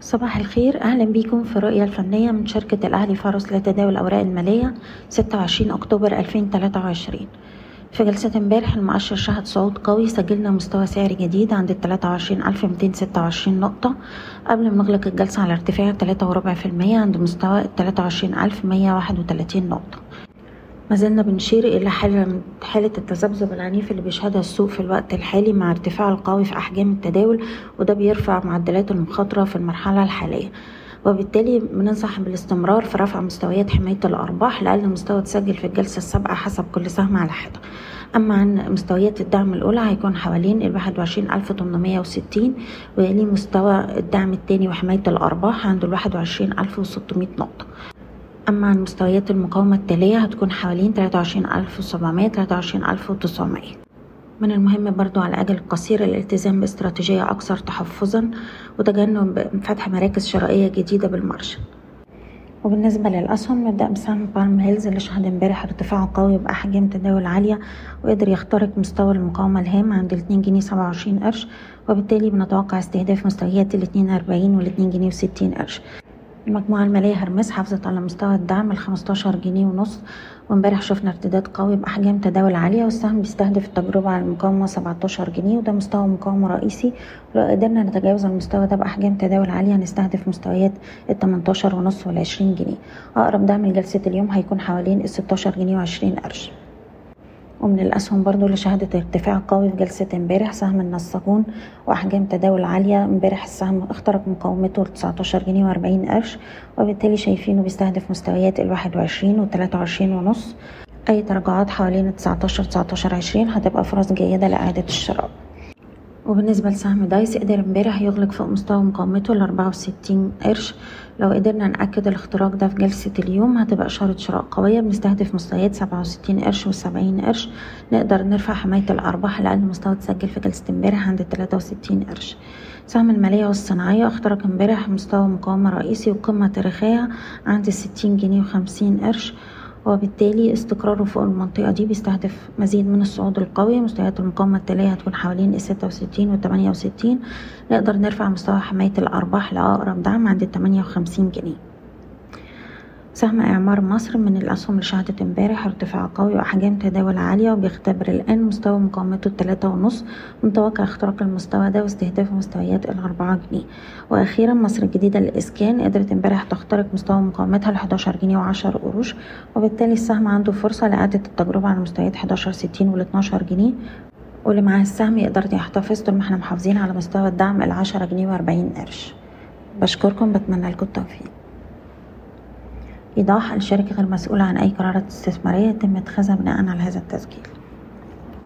صباح الخير. أهلا بيكم في الرؤية الفنية من شركة الأهلي فارس لتداول الأوراق المالية 26 أكتوبر 2023 في جلسة امبارح المؤشر شهد صعود قوي سجلنا مستوى سعري جديد عند ال 23226 نقطة. قبل ما نغلق الجلسة على ارتفاع 3.4% عند مستوى 23131 نقطة. ما زلنا بنشير إلى حالة حالة التذبذب العنيف اللي بيشهدها السوق في الوقت الحالي مع ارتفاع القوي في أحجام التداول وده بيرفع معدلات المخاطرة في المرحلة الحالية. وبالتالي بننصح بالاستمرار في رفع مستويات حماية الأرباح لأقل مستوى تسجل في الجلسة السابقة حسب كل سهم على حدة. أما عن مستويات الدعم الأولى هيكون حوالين تمنمية وستين ويلي مستوى الدعم التاني وحماية الأرباح عند ألف وستمية نقطة. أما عن مستويات المقاومة التالية هتكون حوالين تلاتة وعشرين ألف وسبعمية تلاتة وعشرين ألف وتسعمية. من المهم برضو على الأجل القصير الالتزام باستراتيجية أكثر تحفظا وتجنب فتح مراكز شرائية جديدة بال margin وبالنسبة للأسهم نبدأ بسهم بالم هيلز اللي شهد امبارح ارتفاع قوي بأحجام تداول عالية وقدر يخترق مستوى المقاومة الهام عند الاتنين جنيه سبعة وعشرين قرش وبالتالي بنتوقع استهداف مستويات الاتنين أربعين والاتنين جنيه وستين قرش. المجموعة المالية هيرميس حافظت على مستوى الدعم الخمستاشر جنيه ونص. وامبارح شفنا ارتداد قوي بأحجام تداول عالية والسهم بيستهدف التجربة على المقاومة سبعتاشر جنيه وده مستوى مقاومة رئيسي. لو قدرنا نتجاوز المستوى ده بأحجام تداول عالية هنستهدف مستويات التمنتاشر ونص والعشرين جنيه. أقرب دعم لجلسة اليوم هيكون حوالين الستاشر جنيه وعشرين قرش. ومن الأسهم برضو اللي شهدت ارتفاع قوي في جلسة امبارح سهم النساجون وأحجام تداول عالية. امبارح السهم اخترق مقاومته لتسعتاشر جنيه وأربعين قرش وبالتالي شايفينه بيستهدف مستويات الواحد وعشرين والتلاتة وعشرين ونص. أي تراجعات حوالين تسعتاشر تسعتاشر عشرين هتبقى فرص جيدة لإعادة الشراء. وبالنسبة لسهم دايس قدر امبارح يغلق فوق مستوى مقاومته الأربعة وستين قرش. لو قدرنا نأكد الاختراق ده في جلسة اليوم هتبقى إشارة شراء قوية بنستهدف مستويات سبعة وستين قرش وسبعين قرش. نقدر نرفع حماية الأرباح لأقل مستوى تسجل في جلسة امبارح عند التلاتة وستين قرش. سهم المالية والصناعية اخترق امبارح مستوى مقاومة رئيسي وقمة تاريخية عند الستين جنيه وخمسين قرش. وبالتالي استقراره فوق المنطقة دي بيستهدف مزيد من الصعود القوي مستويات المقاومة التالية هتكون حوالين الستة وستين والتمانية وستين. نقدر نرفع مستوى حماية الأرباح لأقرب دعم عند التمانية وخمسين جنيه. سهم إعمار مصر من الأسهم اللي شهدت امبارح ارتفاع قوي وأحجام تداول عالية وبيختبر الآن مستوى مقاومته التلاتة ونص متوقع اختراق المستوى ده واستهداف مستويات الأربعة جنيه. وأخيرا مصر الجديدة للإسكان قدرت امبارح تخترق مستوى مقاومتها الحداشر جنيه وعشر قروش وبالتالي السهم عنده فرصة لإعادة التجربة على مستويات حداشر ستين والاتناشر جنيه. واللي معاه السهم يقدر يحتفظ طول ما إحنا محافظين على مستوى الدعم العشرة جنيه وأربعين قرش. بشكركم بتمنى لكم التوفيق. إيضاح الشركة غير مسؤولة عن أي قرارات استثمارية يتم اتخاذها بناء على هذا التسجيل.